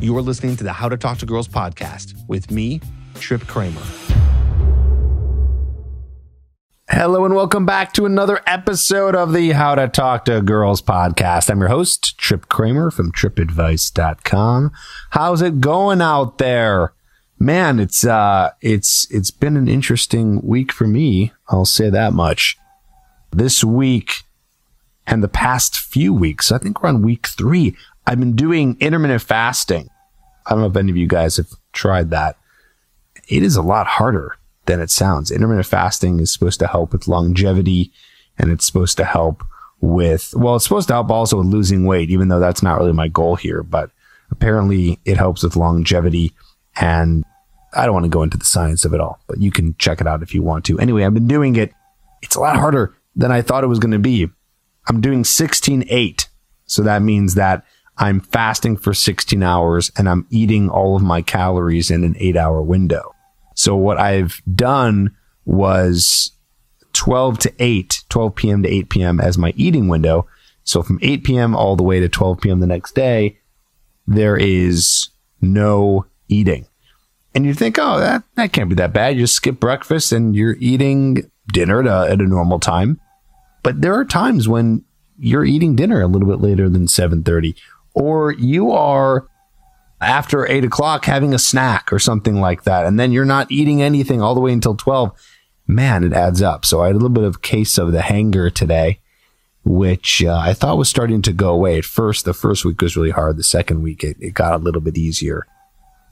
You are listening to the How to Talk to Girls podcast with me, Trip Kramer. Hello and welcome back to another episode of the How to Talk to Girls podcast. I'm your host, Trip Kramer from tripadvice.com. How's it going out there? Man, it's uh it's it's been an interesting week for me. I'll say that much. This week and the past few weeks, I think we're on week 3. I've been doing intermittent fasting. I don't know if any of you guys have tried that. It is a lot harder than it sounds. Intermittent fasting is supposed to help with longevity and it's supposed to help with, well, it's supposed to help also with losing weight, even though that's not really my goal here, but apparently it helps with longevity and I don't want to go into the science of it all, but you can check it out if you want to. Anyway, I've been doing it. It's a lot harder than I thought it was going to be. I'm doing 16 8. So that means that I'm fasting for 16 hours and I'm eating all of my calories in an eight hour window. So what I've done was 12 to 8, 12 p.m. to 8 p.m. as my eating window. So from 8 p.m. all the way to 12 p.m. the next day, there is no eating. And you think, oh, that, that can't be that bad. You just skip breakfast and you're eating dinner at a normal time. But there are times when you're eating dinner a little bit later than 7.30 or you are after eight o'clock having a snack or something like that. And then you're not eating anything all the way until 12. Man, it adds up. So I had a little bit of case of the hanger today, which uh, I thought was starting to go away. At first, the first week was really hard. The second week, it, it got a little bit easier.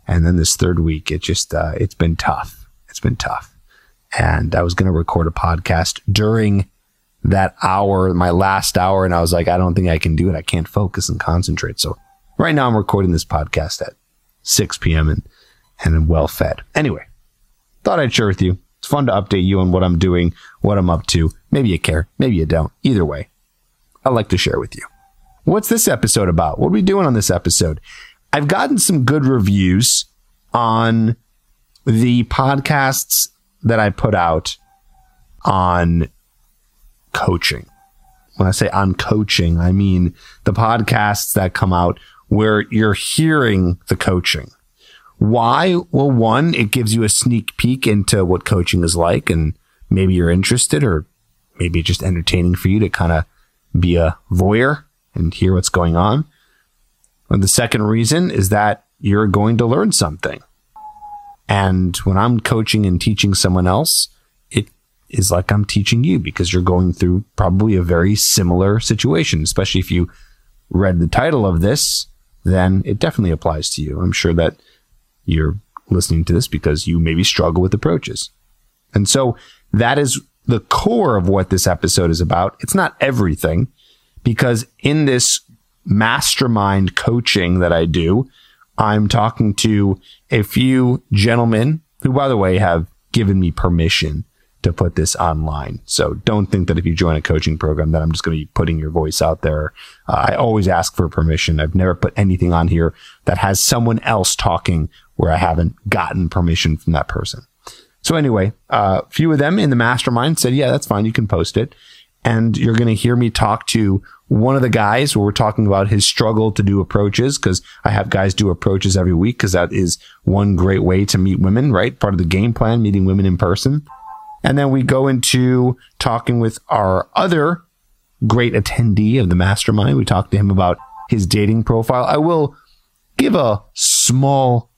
And then this third week, it just, uh, it's been tough. It's been tough. And I was going to record a podcast during that hour, my last hour, and I was like, I don't think I can do it. I can't focus and concentrate. So right now I'm recording this podcast at 6 p.m. and and I'm well fed. Anyway, thought I'd share with you. It's fun to update you on what I'm doing, what I'm up to. Maybe you care, maybe you don't. Either way, I like to share with you. What's this episode about? What are we doing on this episode? I've gotten some good reviews on the podcasts that I put out on coaching. When I say on coaching, I mean the podcasts that come out where you're hearing the coaching. Why? Well, one, it gives you a sneak peek into what coaching is like, and maybe you're interested, or maybe just entertaining for you to kind of be a voyeur and hear what's going on. And the second reason is that you're going to learn something. And when I'm coaching and teaching someone else, is like I'm teaching you because you're going through probably a very similar situation, especially if you read the title of this, then it definitely applies to you. I'm sure that you're listening to this because you maybe struggle with approaches. And so that is the core of what this episode is about. It's not everything because in this mastermind coaching that I do, I'm talking to a few gentlemen who, by the way, have given me permission to put this online. So don't think that if you join a coaching program that I'm just going to be putting your voice out there. Uh, I always ask for permission. I've never put anything on here that has someone else talking where I haven't gotten permission from that person. So anyway, a uh, few of them in the mastermind said, yeah, that's fine. You can post it. And you're going to hear me talk to one of the guys where we're talking about his struggle to do approaches because I have guys do approaches every week because that is one great way to meet women, right? Part of the game plan, meeting women in person. And then we go into talking with our other great attendee of the mastermind. We talk to him about his dating profile. I will give a small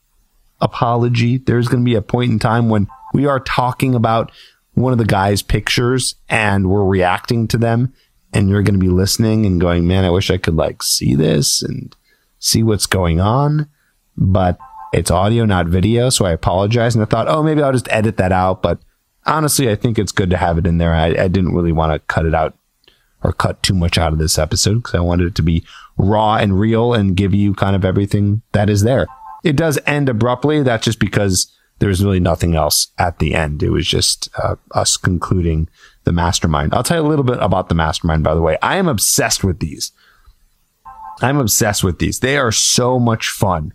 apology. There's going to be a point in time when we are talking about one of the guy's pictures and we're reacting to them and you're going to be listening and going, man, I wish I could like see this and see what's going on. But it's audio, not video. So I apologize. And I thought, oh, maybe I'll just edit that out. But honestly, I think it's good to have it in there. I, I didn't really want to cut it out or cut too much out of this episode because I wanted it to be raw and real and give you kind of everything that is there. It does end abruptly. That's just because there's really nothing else at the end. It was just uh, us concluding the mastermind. I'll tell you a little bit about the mastermind, by the way. I am obsessed with these. I'm obsessed with these. They are so much fun.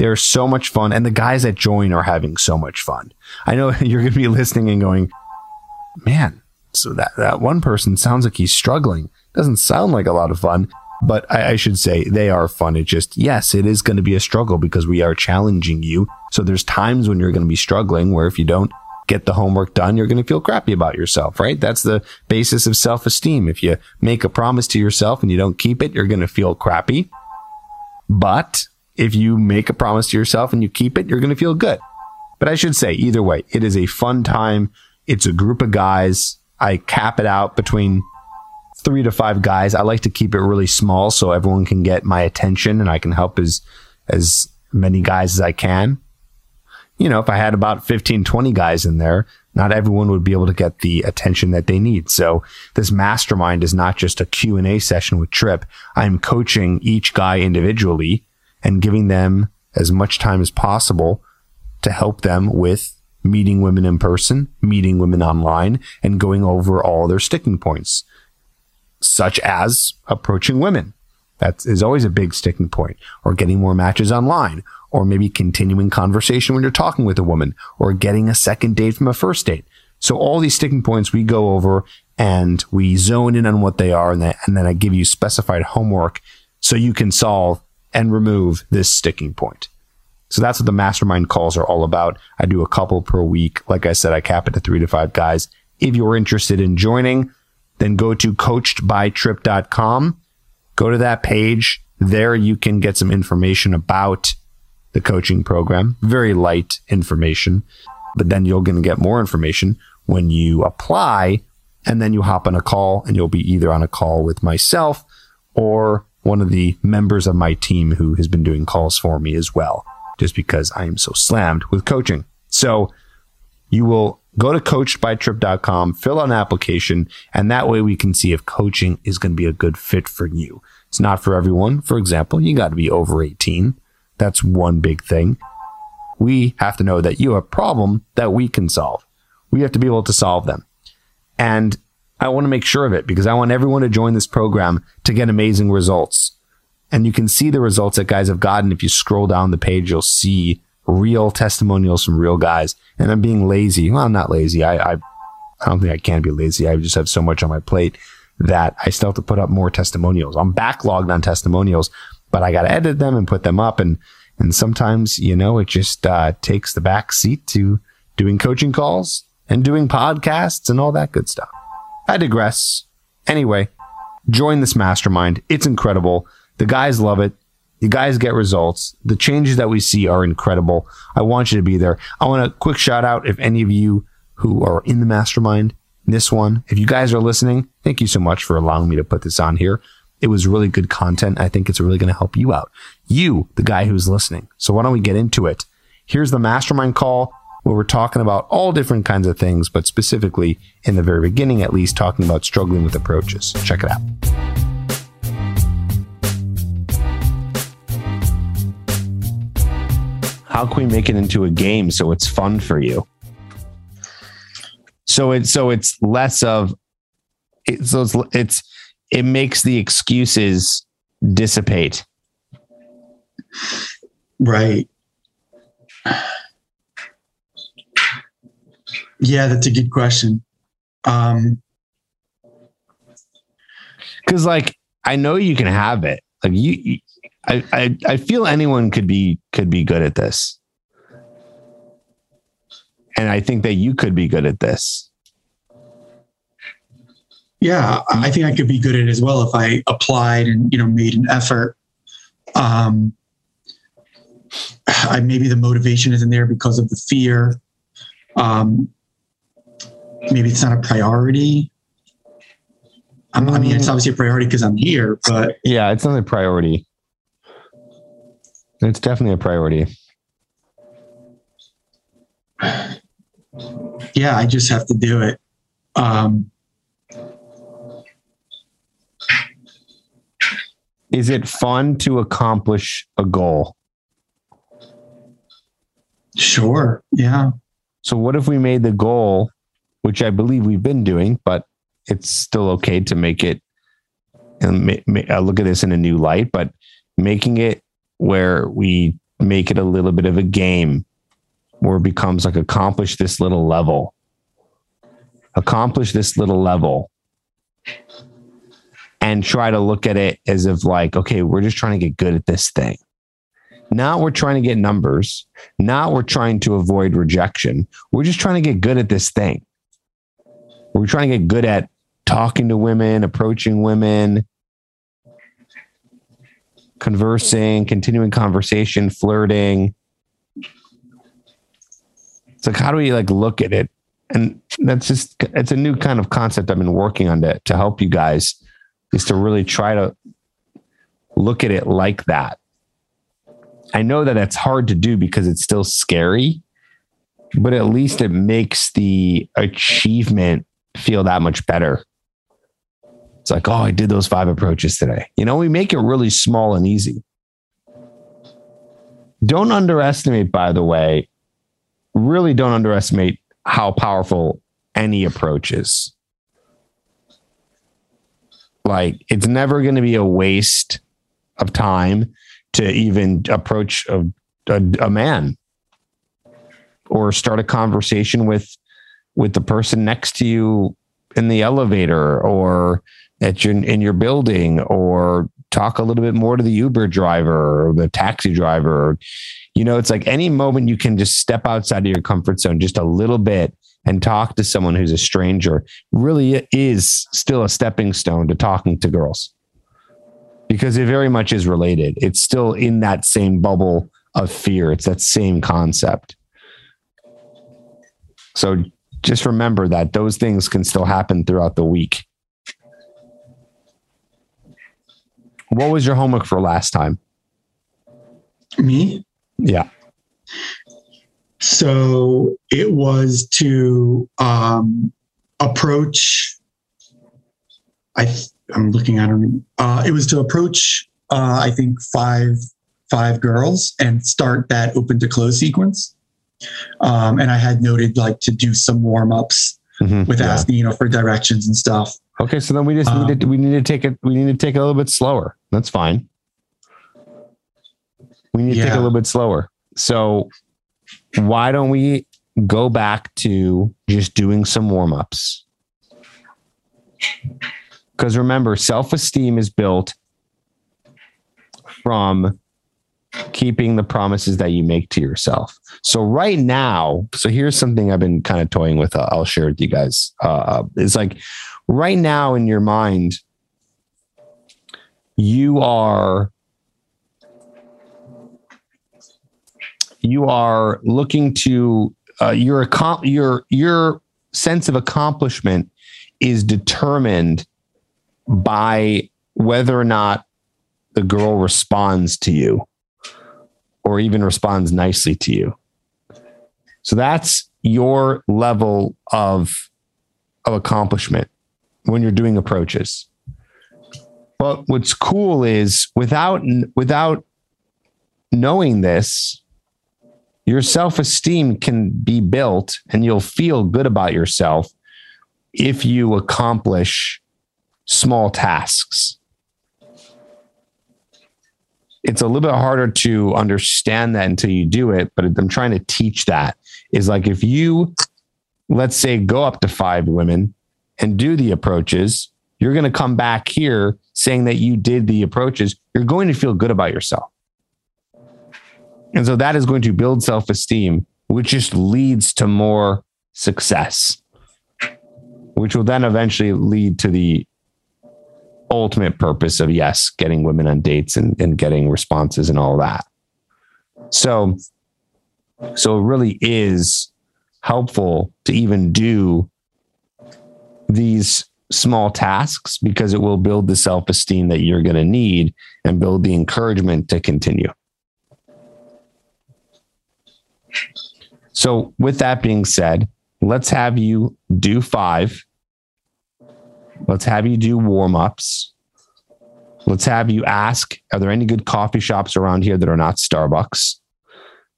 They're so much fun. And the guys that join are having so much fun. I know you're going to be listening and going, man, so that, that one person sounds like he's struggling. Doesn't sound like a lot of fun. but I, I should say they are fun. It just, yes, it is going to be a struggle because we are challenging you. So there's times when you're going to be struggling where if you don't get the homework done, you're going to feel crappy about yourself, right? That's the basis of self esteem. If you make a promise to yourself and you don't keep it, you're going to feel crappy. But if you make a promise to yourself and you keep it, you're going to feel good. But I should say, either way, it is a fun time. It's a group of guys. I cap it out between three to five guys. I like to keep it really small so everyone can get my attention and I can help as, as many guys as I can. You know, if I had about 15, 20 guys in there, not everyone would be able to get the attention that they need. So this mastermind is not just a Q&A session with Trip. I'm coaching each guy individually and giving them as much time as possible to help them with meeting women in person, meeting women online, and going over all their sticking points such as approaching women. That is always a big sticking point, or getting more matches online, or maybe continuing conversation when you're talking with a woman, or getting a second date from a first date. So all these sticking points we go over and we zone in on what they are, and then, I give you specified homework so you can solve and remove this sticking point. So that's what the mastermind calls are all about. I do a couple per week. Like I said, I cap it to three to five guys. If you're interested in joining, then go to coachedbytrip.com. Go to that page. There you can get some information about the coaching program. Very light information, but then you're going to get more information when you apply and then you hop on a call and you'll be either on a call with myself or one of the members of my team who has been doing calls for me as well, just because I am so slammed with coaching. So you will go to coachedbytrip.com, fill out an application, and that way we can see if coaching is going to be a good fit for you. It's not for everyone. For example, you got to be over 18. That's one big thing. We have to know that you have a problem that we can solve. We have to be able to solve them. And I want to make sure of it because I want everyone to join this program to get amazing results. And you can see the results that guys have gotten. If you scroll down the page, you'll see real testimonials from real guys. And I'm being lazy. Well, I'm not lazy. I, I, I don't think I can be lazy. I just have so much on my plate that I still have to put up more testimonials. I'm backlogged on testimonials, but I got to edit them and put them up. And, and sometimes, you know, it just uh, takes the back seat to doing coaching calls and doing podcasts and all that good stuff. I digress. Anyway, join this mastermind. It's incredible. The guys love it. You guys get results. The changes that we see are incredible. I want you to be there. I want a quick shout out if any of you who are in the mastermind, this one, if you guys are listening, thank you so much for allowing me to put this on here. It was really good content. I think it's really going to help you out. You, the guy who's listening. So why don't we get into it? Here's the mastermind call where we're talking about all different kinds of things, but specifically in the very beginning, at least talking about struggling with approaches. Check it out. how can we make it into a game so it's fun for you? So it's so it's less of it, so it's it's it makes the excuses dissipate. Right. Yeah, that's a good question. Um cuz like I know you can have it. Like you, I, I, I feel anyone could be could be good at this. And I think that you could be good at this. Yeah, I think I could be good at it as well if I applied and you know made an effort. Um, I maybe the motivation isn't there because of the fear. Um, maybe it's not a priority. I mean, it's mm. obviously a priority because I'm here, but yeah, it's not a priority. It's definitely a priority. Yeah, I just have to do it. Um, is it fun to accomplish a goal? Sure. Yeah. So, what if we made the goal, which I believe we've been doing, but it's still okay to make it and ma- uh, look at this in a new light, but making it where we make it a little bit of a game where it becomes like accomplish this little level accomplish this little level and try to look at it as if like, okay, we're just trying to get good at this thing. Now we're trying to get numbers. Now we're trying to avoid rejection. We're just trying to get good at this thing. We're trying to get good at talking to women, approaching women, conversing, continuing conversation, flirting. It's like, how do we like look at it? And that's just, it's a new kind of concept I've been working on to, to help you guys is to really try to look at it like that. I know that it's hard to do because it's still scary, but at least it makes the achievement feel that much better. It's like, oh, I did those five approaches today. You know, we make it really small and easy. Don't underestimate, by the way, really don't underestimate how powerful any approach is. Like, it's never going to be a waste of time to even approach a, a, a man or start a conversation with with the person next to you in the elevator or at your in your building or talk a little bit more to the Uber driver or the taxi driver. You know, it's like any moment you can just step outside of your comfort zone just a little bit and talk to someone who's a stranger really is still a stepping stone to talking to girls because it very much is related. It's still in that same bubble of fear. It's that same concept. So just remember that those things can still happen throughout the week. What was your homework for last time? Me? Yeah. So it was to um, approach. I I'm looking at them. Uh, it was to approach. Uh, I think five five girls and start that open to close sequence. Um, and I had noted like to do some warm ups Mhm, with yeah. asking you know for directions and stuff. Okay, so then we just Um, need to we need to take it we need to take it a little bit slower. That's fine. We need to take it a little bit slower. So why don't we go back to just doing some warm-ups? Because remember, self-esteem is built from keeping the promises that you make to yourself. So right now, so here's something I've been kind of toying with. uh, I'll share with you guys. Uh, it's like right now in your mind, you are you are looking to uh, your your your sense of accomplishment is determined by whether or not the girl responds to you or even responds nicely to you. So that's your level of of accomplishment when you're doing approaches. But what's cool is without without knowing this, your self-esteem can be built and you'll feel good about yourself if you accomplish small tasks. It's a little bit harder to understand that until you do it, but I'm trying to teach that. Is like if you let's say go up to 5 women and do the approaches, you're going to come back here saying that you did the approaches, you're going to feel good about yourself. And so that is going to build self esteem, which just leads to more success, which will then eventually lead to the ultimate purpose of, yes, getting women on dates and, and getting responses and all that. So, so it really is helpful to even do these small tasks because it will build the self esteem that you're going to need and build the encouragement to continue. So, with that being said, let's have you do five. Let's have you do warm ups. Let's have you ask Are there any good coffee shops around here that are not Starbucks?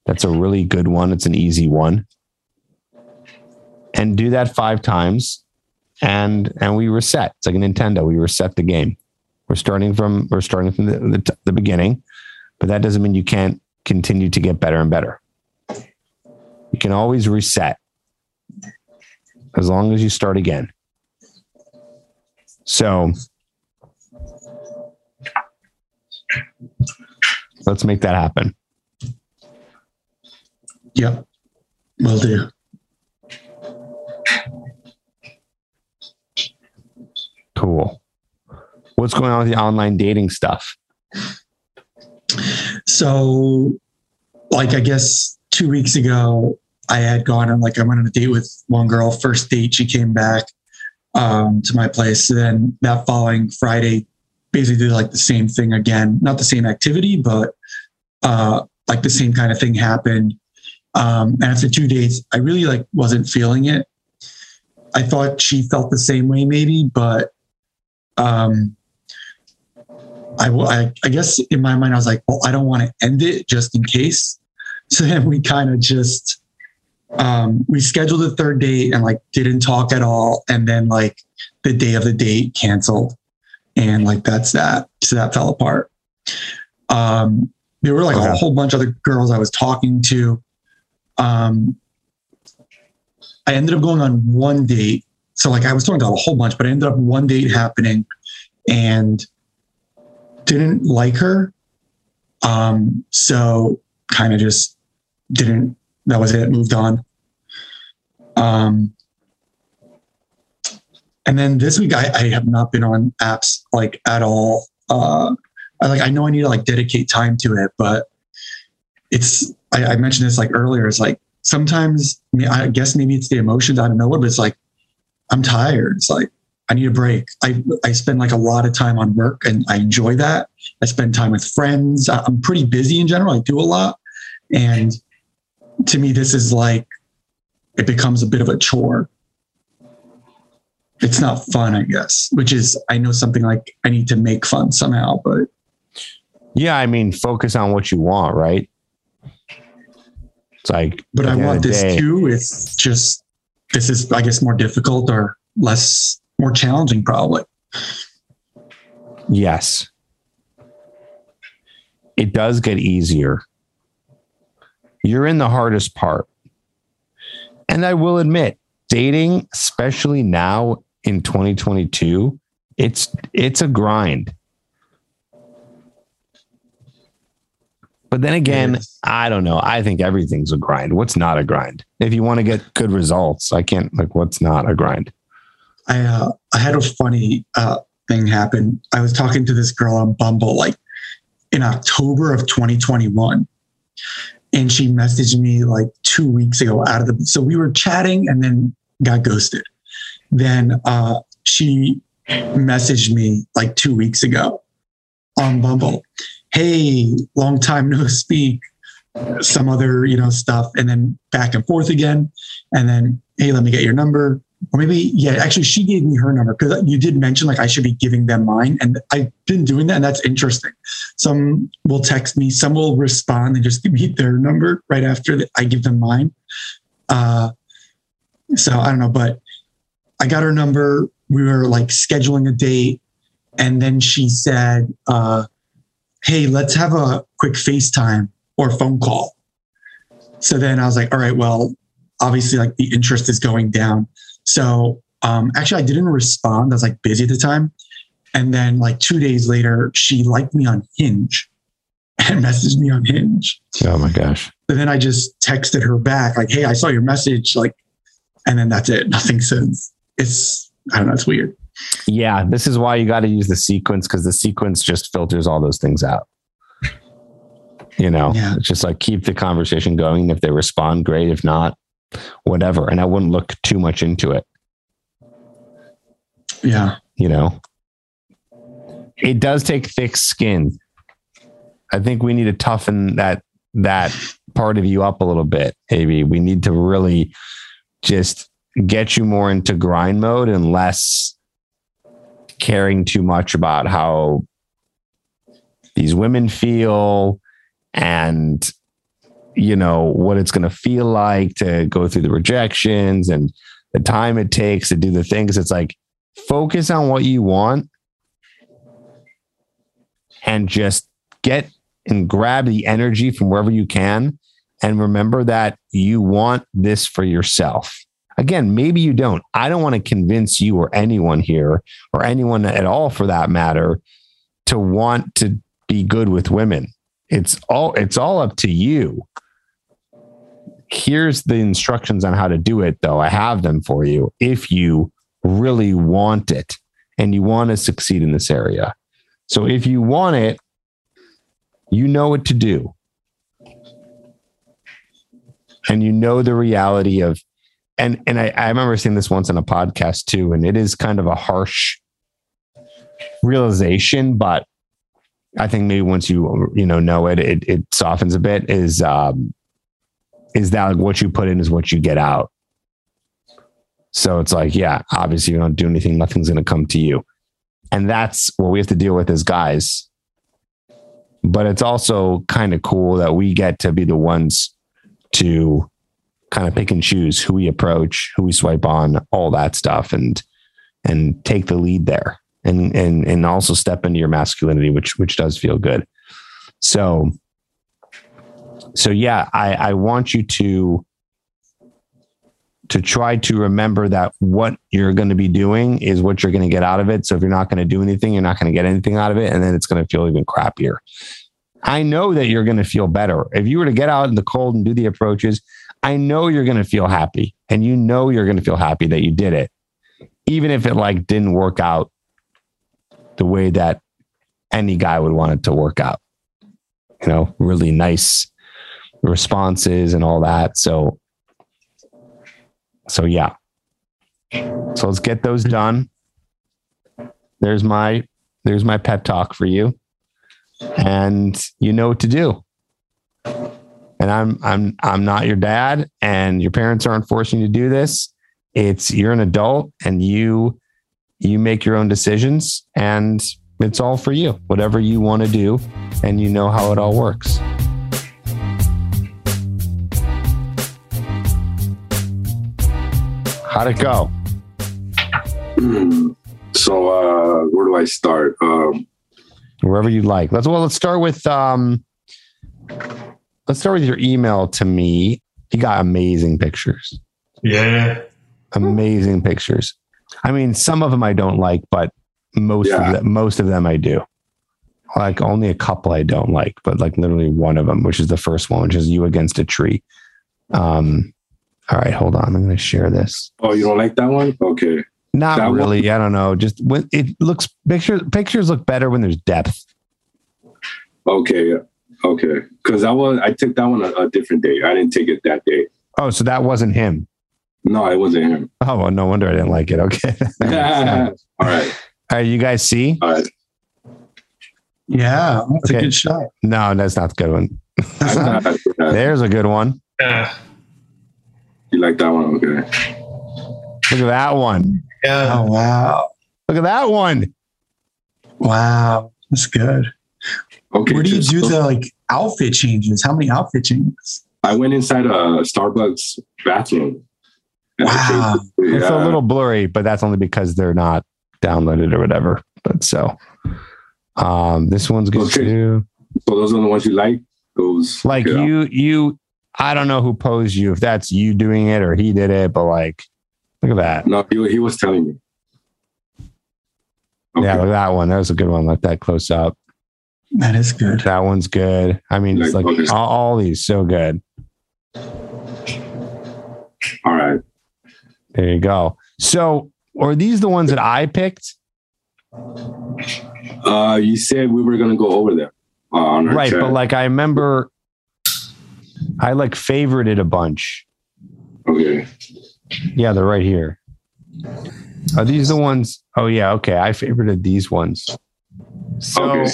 That's a really good one. It's an easy one. And do that five times and and we reset. It's like a Nintendo. We reset the game. We're starting from we're starting from the, the, the beginning, but that doesn't mean you can't continue to get better and better. You can always reset as long as you start again. So Let's make that happen. Yep. Will do. Cool. What's going on with the online dating stuff? So, like, I guess two weeks ago, I had gone on, like, I went on a date with one girl. First date, she came back um, to my place. then that following Friday, basically did like the same thing again. Not the same activity, but uh, like the same kind of thing happened. Um, and after two days, I really like wasn't feeling it. I thought she felt the same way, maybe, but um, I, I, I guess in my mind, I was like, well, I don't want to end it just in case. So then we kind of just, um, we scheduled a third date and like didn't talk at all. And then like the day of the date canceled. And like, that's that. So that fell apart. Um, there were like okay. a whole bunch of other girls I was talking to. Um, I ended up going on one date. So like I was talking about a whole bunch, but I ended up one date happening and didn't like her. Um, so kind of just didn't, that was it, moved on. Um, and then this week I, I have not been on apps like at all. Uh, I like, I know I need to like dedicate time to it, but it's, I, I mentioned this like earlier. It's like, sometimes I guess maybe it's the emotions. I don't know what, but it's like, I'm tired. It's like, I need a break. I, I spend like a lot of time on work and I enjoy that. I spend time with friends. I'm pretty busy in general. I do a lot. And to me, this is like, it becomes a bit of a chore. It's not fun, I guess, which is, I know something like I need to make fun somehow, but. Yeah. I mean, focus on what you want, right? It's like, but I want this day, too. It's just, this is, I guess, more difficult or less more challenging, probably. Yes. It does get easier. You're in the hardest part. And I will admit, dating, especially now in 2022, it's it's a grind. But then again, I don't know. I think everything's a grind. What's not a grind? If you want to get good results, I can't like what's not a grind. I uh, I had a funny uh, thing happen. I was talking to this girl on Bumble like in October of 2021, and she messaged me like two weeks ago out of the. So we were chatting and then got ghosted. Then uh, she messaged me like two weeks ago on Bumble. Hey, long time no speak. Some other you know stuff, and then back and forth again, and then hey, let me get your number or maybe yeah actually she gave me her number because you did mention like i should be giving them mine and i've been doing that and that's interesting. Some will text me some will respond and just give me their number right after i give them mine. Uh, so i don't know but i got her number we were like scheduling a date and then she said uh, hey let's have a quick facetime or phone call. So then i was like all right well obviously like the interest is going down so um, actually, I didn't respond. I was like busy at the time. And then like two days later, she liked me on Hinge and messaged me on Hinge. Oh my gosh. But then I just texted her back, like, hey, I saw your message. Like, and then that's it. Nothing since. It's, I don't know, it's weird. Yeah. This is why you got to use the sequence because the sequence just filters all those things out. You know, yeah. it's just like keep the conversation going. If they respond, great. If not, whatever. And I wouldn't look too much into it. Yeah. You know, it does take thick skin. I think we need to toughen that, that part of you up a little bit. Maybe we need to really just get you more into grind mode and less caring too much about how these women feel and you know, what it's going to feel like to go through the rejections and the time it takes to do the things. It's like focus on what you want and just get and grab the energy from wherever you can. And remember that you want this for yourself. Again, maybe you don't. I don't want to convince you or anyone here or anyone at all for that matter to want to be good with women. It's all it's all up to you. Here's the instructions on how to do it though. I have them for you if you really want it and you want to succeed in this area. So if you want it, you know what to do. And you know the reality of and and I, I remember seeing this once on a podcast too, and it is kind of a harsh realization, but I think maybe once you you know know it, it, it softens a bit. Is um, is that like what you put in is what you get out. So it's like, yeah, obviously you don't do anything, nothing's going to come to you, and that's what we have to deal with as guys. But it's also kind of cool that we get to be the ones to kind of pick and choose who we approach, who we swipe on, all that stuff, and and take the lead there and and and also step into your masculinity, which which does feel good. So so yeah, I, I want you to to try to remember that what you're going to be doing is what you're going to get out of it. So if you're not going to do anything, you're not going to get anything out of it, and then it's going to feel even crappier. I know that you're going to feel better if you were to get out in the cold and do the approaches. I know you're going to feel happy, and you know you're going to feel happy that you did it, even if it like didn't work out the way that any guy would want it to work out. You know, really nice responses and all that. So, so yeah. So let's get those done. There's my there's my pet talk for you, and you know what to do. And I'm I'm I'm not your dad, and your parents aren't forcing you to do this. It's you're an adult, and you you make your own decisions and it's all for you, whatever you want to do, and you know how it all works. How'd it go? So uh where do I start? Um Wherever you like. Let's well, let's start with um let's start with your email to me. You got amazing pictures. Yeah. Amazing pictures. I mean, some of them I don't like, but most Yeah. of them, most of them I do. Like only a couple I don't like, but like literally one of them, which is the first one, which is you against a tree. Um, all right, hold on. I'm going to share this. oh you don't like that one? Okay. Not That one- really. I don't know. Just when it looks pictures pictures look better when there's depth. Okay. Okay. Cause I was I took that one a, a different day. I didn't take it that day. Oh, so that wasn't him. No, it wasn't him. Oh, well, no wonder I didn't like it. Okay. all right. All right, you guys see? All right. Yeah. That's Okay. a good shot. No, that's not the good one. Not, Yeah. There's a good one. yeah. You like that one? Okay. Look at that one. Oh, yeah. Oh, wow. Look at that one. Wow. That's good. Okay. Where do you do the like outfit changes? How many outfit changes? I went inside a Starbucks bathroom. And I Wow. changed it. It's a little blurry, but that's only because they're not downloaded or whatever. But so um this one's good Okay. too. So those are the ones you like? Those Like okay. you you I don't know who posed you, if that's you doing it or he did it, but like look at that. No, he, he was telling me. Okay. Yeah, look at that one. That was a good one. Let that close up. That is good. That one's good. I mean, it's Like, like all, all these so good. All right. There you go. So, are these the ones that I picked? Uh, you said we were gonna go over there. uh, Right, chat. but like I remember, I like favorited a bunch. okay. Yeah, they're right here. Are these the ones? Oh yeah, okay. I favorited these ones. So, Okay.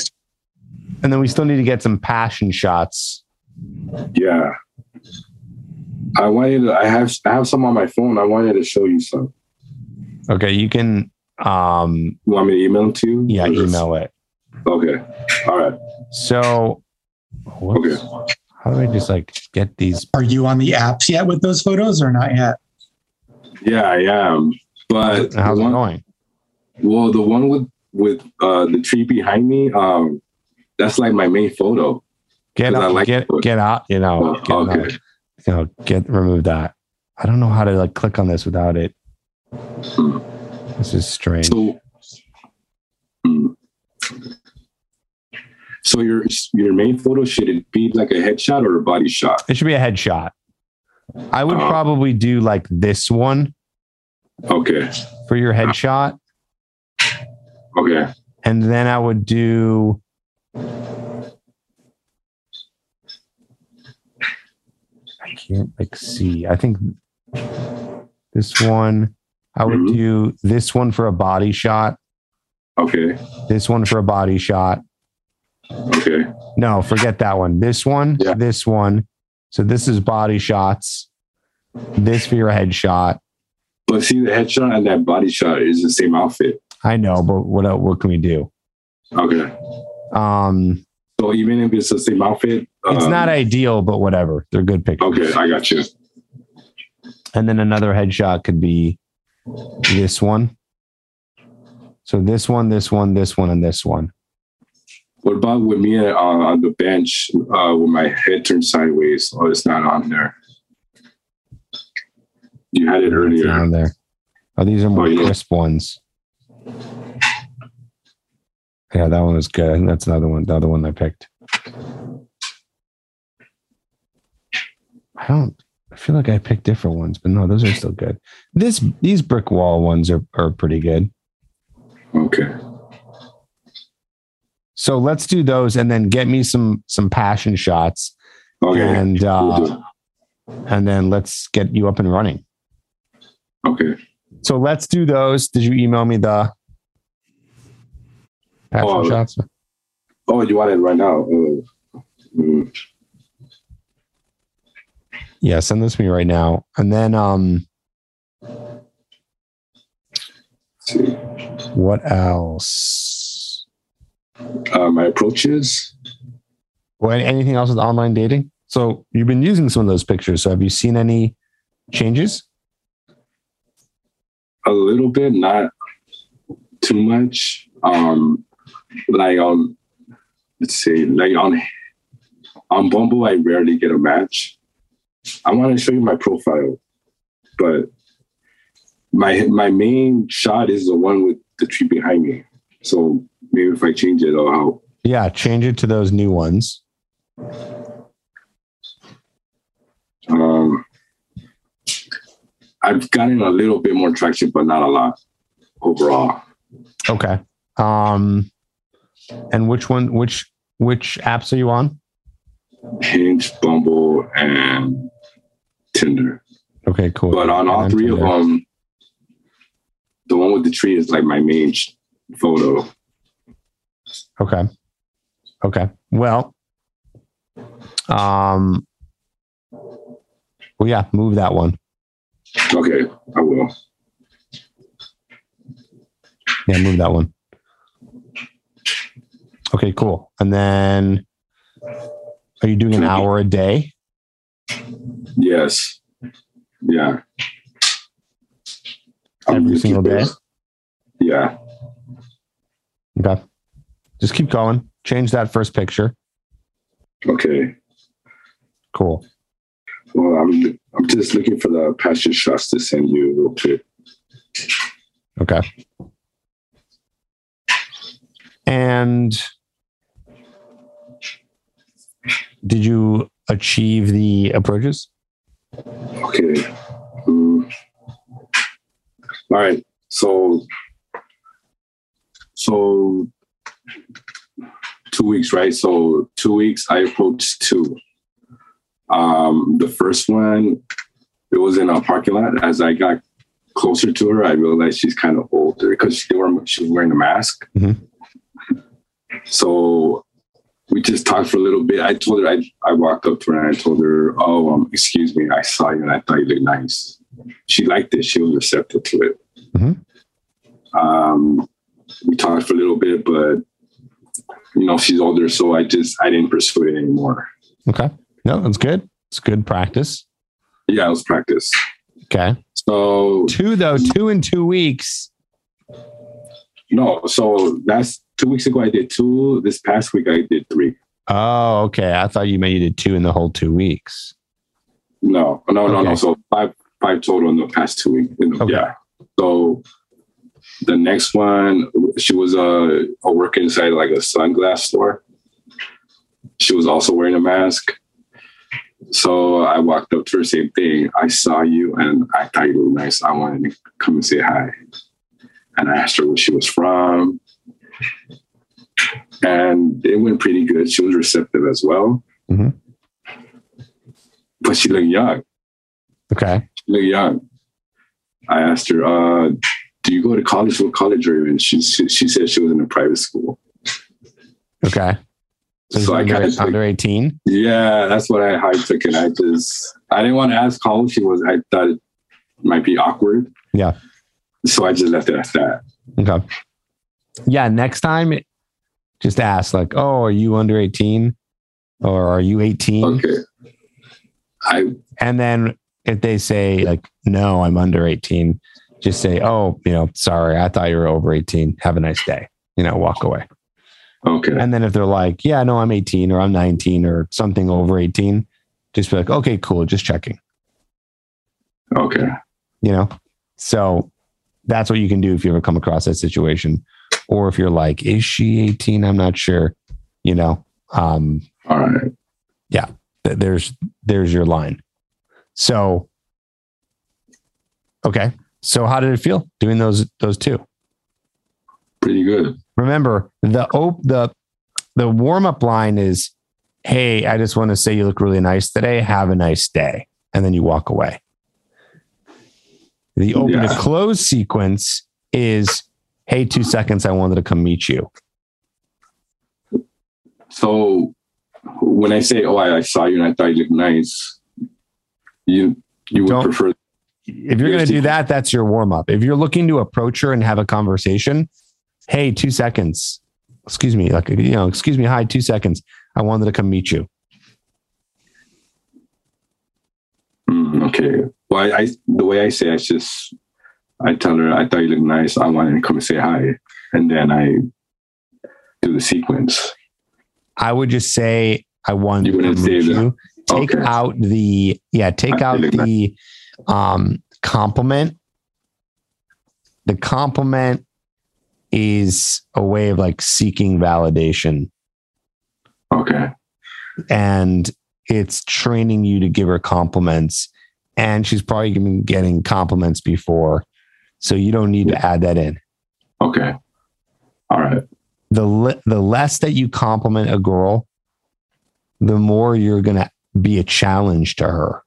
and then we still need to get some passion shots. Yeah. I wanted. To, I have. I have some on my phone. I wanted to show you some. Okay, you can. Um, You want me to email them to you? yeah, Or just- email it. Okay. All right. So, whoops. how do I just like get these? Are you on the apps yet with those photos or not yet? Yeah, I am. But the How's it going? well, the one with with uh, the tree behind me, um, that's like my main photo. Get I up, like get get out. You know, get out. You know, get remove that. I don't know how to like click on this without it. Hmm. This is strange. So, Hmm. So your your main photo should it be like a headshot or a body shot? It should be a headshot. I would Oh. probably do like this one Okay. for your headshot, Okay. and then I would do. Can't like see. I think this one. I would Mhm. do this one for a body shot. Okay. This one for a body shot. Okay. No, forget that one. This one, Yeah. this one. So this is body shots. This for your headshot. But see, the headshot and that body shot is the same outfit. I know, but what what can we do? Okay. Um, So even if it's the same outfit, it's um, not ideal, but whatever. They're good pictures. Okay, I got you. And then another headshot could be this one. So this one, this one, this one, and this one. What about with me uh, on the bench uh, with my head turned sideways? Oh, it's not on there. You had it It's earlier. down there. Oh, these are more Oh, yeah. crisp ones. Yeah, that one was good. That's another one. The other one I picked. I don't. I feel like I picked different ones, but no, those are still good. This these brick wall ones are are pretty good. Okay. So let's do those, and then get me some some passion shots, Okay. and uh, and then let's get you up and running. Okay. So let's do those. Did you email me the passion Oh, shots? Oh, you want it right now? Uh, mm, Yeah, send this to me right now. And then um see. what else? Uh, my approaches. Well, anything else with online dating? So you've been using some of those pictures. So have you seen any changes? a little bit, not too much. Um, like on, let's see, like on on Bumble, I rarely get a match. I want to show you my profile, but my my main shot is the one with the tree behind me. So maybe if I change it, it'll help. Yeah, change it to those new ones. Um, I've gotten a little bit more traction, but not a lot overall. Okay. Um and which one which which apps are you on? Hinge, Bumble, and Tinder. Okay, cool. But on all And three of them, the one with the tree is like my main photo. Okay. Okay. Well, um, well, yeah, move that one. Okay, I will. Yeah, move that one. Okay, cool. And then, are you doing an hour a day? Yes. Yeah. I'm Every single day? Yeah. Okay. Just keep going. Change that first picture. Okay. Cool. Well, I'm I'm just looking for the passion shots to send you real quick. Okay. And did you achieve the approaches? Okay. Mm. All right. So, so two weeks, right? So two weeks, I approached two. Um, the first one, it was in a parking lot. As I got closer to her, I realized she's kind of older because she, were, she was wearing a mask. Mhm. So we just talked for a little bit. I told her I, I walked up to her and I told her, "Oh, um, excuse me, I saw you and I thought you looked nice." She liked it. She was receptive to it. Mhm. Um, we talked for a little bit, but you know she's older, so I just I didn't pursue it anymore. Okay. No, that's good. It's good practice. Yeah, it was practice. Okay. So Two though, two in two weeks. no, so that's two weeks ago. I did two. This past week I did three. Oh, okay. I thought you you did two in the whole two weeks. No, no, no, no. So five, five total in the past two weeks. You know, Okay. Yeah. So the next one, she was uh, a, a working inside like a sunglass store. she was also wearing a mask. So I walked up to her, same thing. I saw you and I thought you looked nice. I wanted to come and say hi. And I asked her where she was from. And it went pretty good. She was receptive as well. Mhm. But she looked young. Okay. She looked young. I asked her, uh, do you go to college? What college are you in? She, she, she said she was in a private school. Okay. So, So I kinda under 18? Yeah, that's what I I took it. I just I didn't want to ask how old she was. I thought it might be awkward. Yeah. So I just left it at that. Okay. Yeah. Next time, just ask, like, oh, are you under 18? Or are you 18? Okay. I And then if they say, like, no, I'm under 18, just say, oh, you know, sorry, I thought you were over 18. Have a nice day. You know, walk away. okay. And then if they're like, yeah, no, I'm 18 or I'm 19 or something over 18, just be like, okay, cool, just checking, Okay. you know? So that's what you can do if you ever come across that situation. Or if you're like, is she 18? I'm not sure, you know? Um, All right. th- there's there's your line. So okay. So how did it feel doing those those two? Pretty good. Remember the op- the the warm up line is, "Hey, I just want to say you look really nice today. Have a nice day," and then you walk away. The open to close sequence is, "Hey, two seconds. I wanted to come meet you." So when I say, Oh, I, I saw you and I thought you looked nice, you you would Don't- prefer if you're going to do that, that's your warm up. If you're looking to approach her and have a conversation, hey, two seconds. Excuse me, like you know, excuse me, hi, two seconds. I wanted to come meet you. Mm, okay. Well I, I the way I say it, it's just I tell her I thought you looked nice. I wanted to come and say hi. And then I do the sequence. I would just say I want You to say you. Take Okay. out the yeah, take I out the um compliment. The compliment is a way of like seeking validation. Okay. and it's training you to give her compliments and she's probably been getting compliments before so you don't need to add that in Okay. All right. the le- the less that you compliment a girl the more you're going to be a challenge to her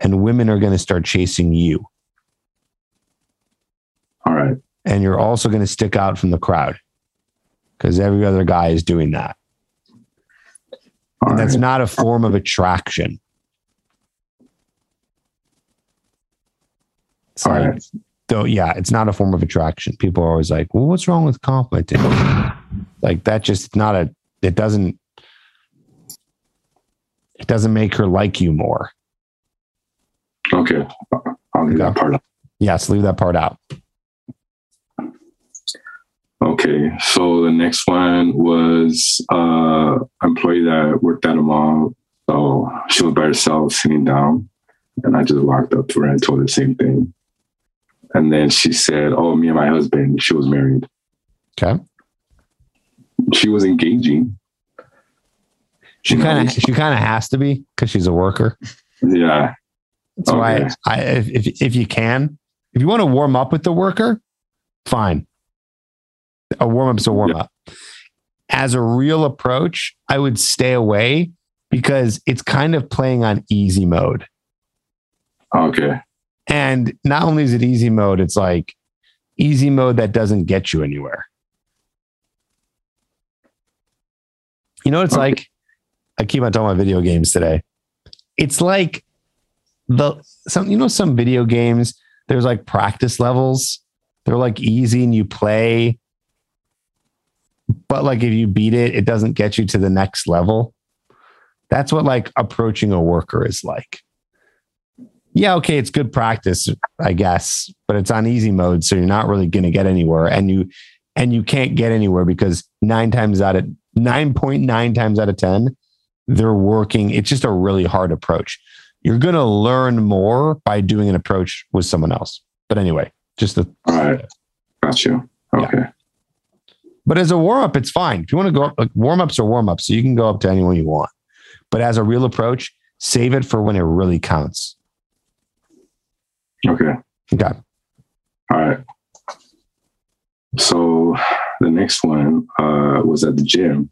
and women are going to start chasing you All right. and you're also going to stick out from the crowd because every other guy is doing that All that's right. not a form of attraction it's All right. so yeah, it's not a form of attraction. People are always like, "Well, what's wrong with complimenting?" like that just not a. It doesn't. It doesn't make her like you more. Okay. I'll leave that part. out. Yes, leave that part out. Okay. So the next one was uh employee that worked at a mall. So she was by herself sitting down. And I just walked up to her and told her the same thing. And then she said, Oh, me and my husband, she was married. Okay. She was engaging. She kind of she kind of has to be because she's a worker. Yeah. That's why Okay. I if, if you can, if you want to warm up with the worker, fine. A warm up's a warm up. As a real approach, I would stay away because it's kind of playing on easy mode. Okay. And not only is it easy mode, it's like easy mode that doesn't get you anywhere. You know, it's Okay. like I keep on talking about video games today. It's like the some you know some video games. There's like practice levels. They're like easy and you play, but like if you beat it, it doesn't get you to the next level. That's what like approaching a worker is like yeah, okay, it's good practice, I guess, but it's on easy mode, so you're not really going to get anywhere, and you and you can't get anywhere because nine times out of nine point nine times out of ten, they're working. It's just a really hard approach. You're going to learn more by doing an approach with someone else. But anyway, just the All right. Got you. Okay. But as a warm up, it's fine. If you want to go up, like warm ups are warm ups, so you can go up to anyone you want. But as a real approach, save it for when it really counts. Okay. Okay. All right. So the next one uh, was at the gym.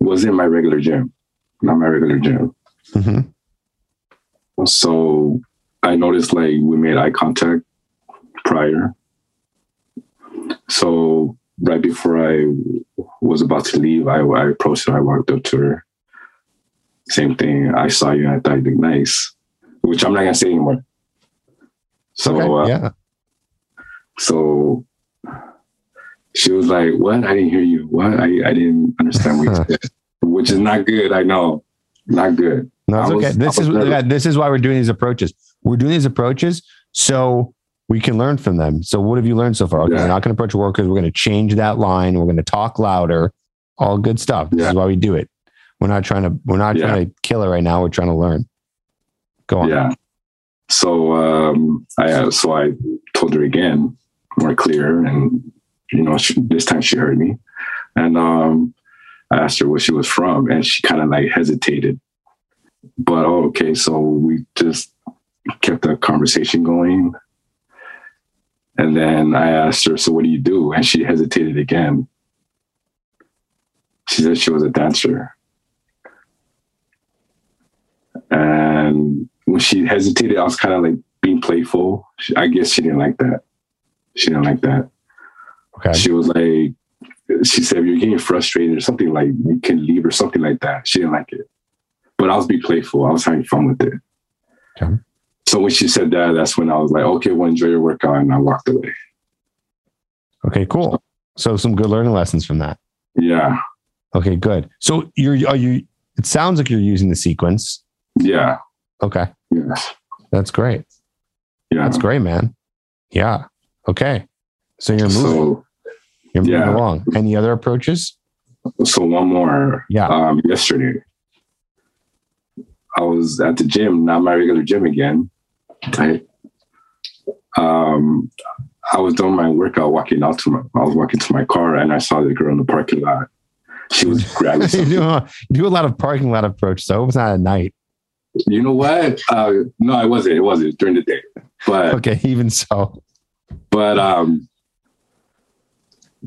Was in my regular gym, not my regular gym. hmm So I noticed like we made eye contact prior. So right before I was about to leave, I, I approached her. I walked up to her. Same thing. I saw you and I thought you looked nice, which I'm not gonna say anymore. So Okay. uh, yeah. so she was like, "What? I didn't hear you. What? I, I didn't understand what you said." Which is not good. I know, not good. No, it's was- okay. This is this is why we're doing these approaches. We're doing these approaches so we can learn from them. So what have you learned so far? Okay, Yeah. we're not going to approach workers. We're going to change that line. We're going to talk louder. All good stuff. This Yeah. is why we do it. We're not trying to. We're not Yeah. trying to kill it right now. We're trying to learn. Go on. Yeah. So um, I uh, so I told her again, more clear, and you know, she, this time she heard me, and um, I asked her where she was from, and she kind of like hesitated. But oh, okay, so we just kept the conversation going, and then I asked her, "So what do you do?" And she hesitated again. She said she was a dancer. And when she hesitated, I was kind of like being playful. She, I guess she didn't like that. She didn't like that. Okay. She was like, she said, you're getting frustrated or something like you can leave or something like that. She didn't like it. But I was being playful. I was having fun with it. Okay. So when she said that, that's when I was like, okay, well, enjoy your workout. And I walked away. Okay. Cool. So some good learning lessons from that. Yeah. Okay. Good. So you're are you? It sounds like you're using the sequence. Yeah. Okay. Yes. That's great. Yeah. That's great, man. Yeah. Okay. So you're moving. So, you're moving yeah. along. Any other approaches? so one more. Yeah. Um, yesterday, I was at the gym, not my regular gym again. Right. Um, I was doing my workout, walking out to my, I was walking to my car, and I saw the girl in the parking lot. She was grabbing you, do a, you do a lot of parking lot approach, so it was not at night. You know what? Uh, no, it wasn't. It wasn't during the day. But Okay, even so. but um,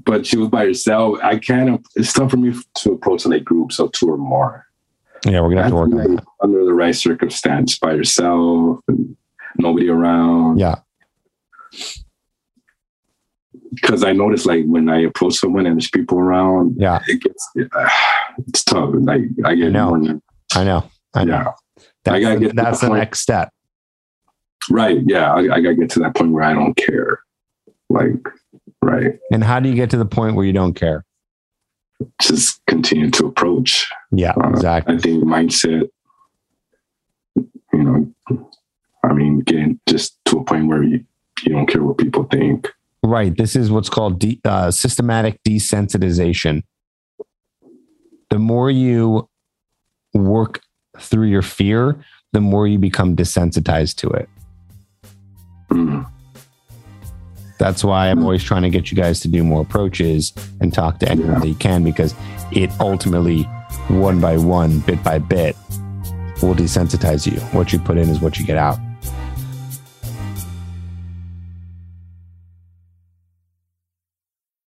but she was by herself. I can't. It's tough for me to approach like groups of two or more. Yeah, we're gonna have to work on under, that. under the right circumstance by yourself and nobody around. Yeah. Because I noticed like when I approach someone and there's people around, Yeah, it gets it's tough. Like I get I know. more. I know. I know. Yeah. That's, I gotta the, get to the that's the next step. Right. Yeah. I, I gotta get to that point where I don't care. Like, right. And how do you get to the point where you don't care? Just continue to approach. Yeah, Uh, exactly. I think mindset, you know, I mean, getting just to a point where you, you don't care what people think. Right. This is what's called de- uh, systematic desensitization. The more you work through your fear, the more you become desensitized to it. Mm. That's why I'm always trying to get you guys to do more approaches and talk to anyone Yeah. that you can because it ultimately, one by one, bit by bit, will desensitize you. What you put in is what you get out.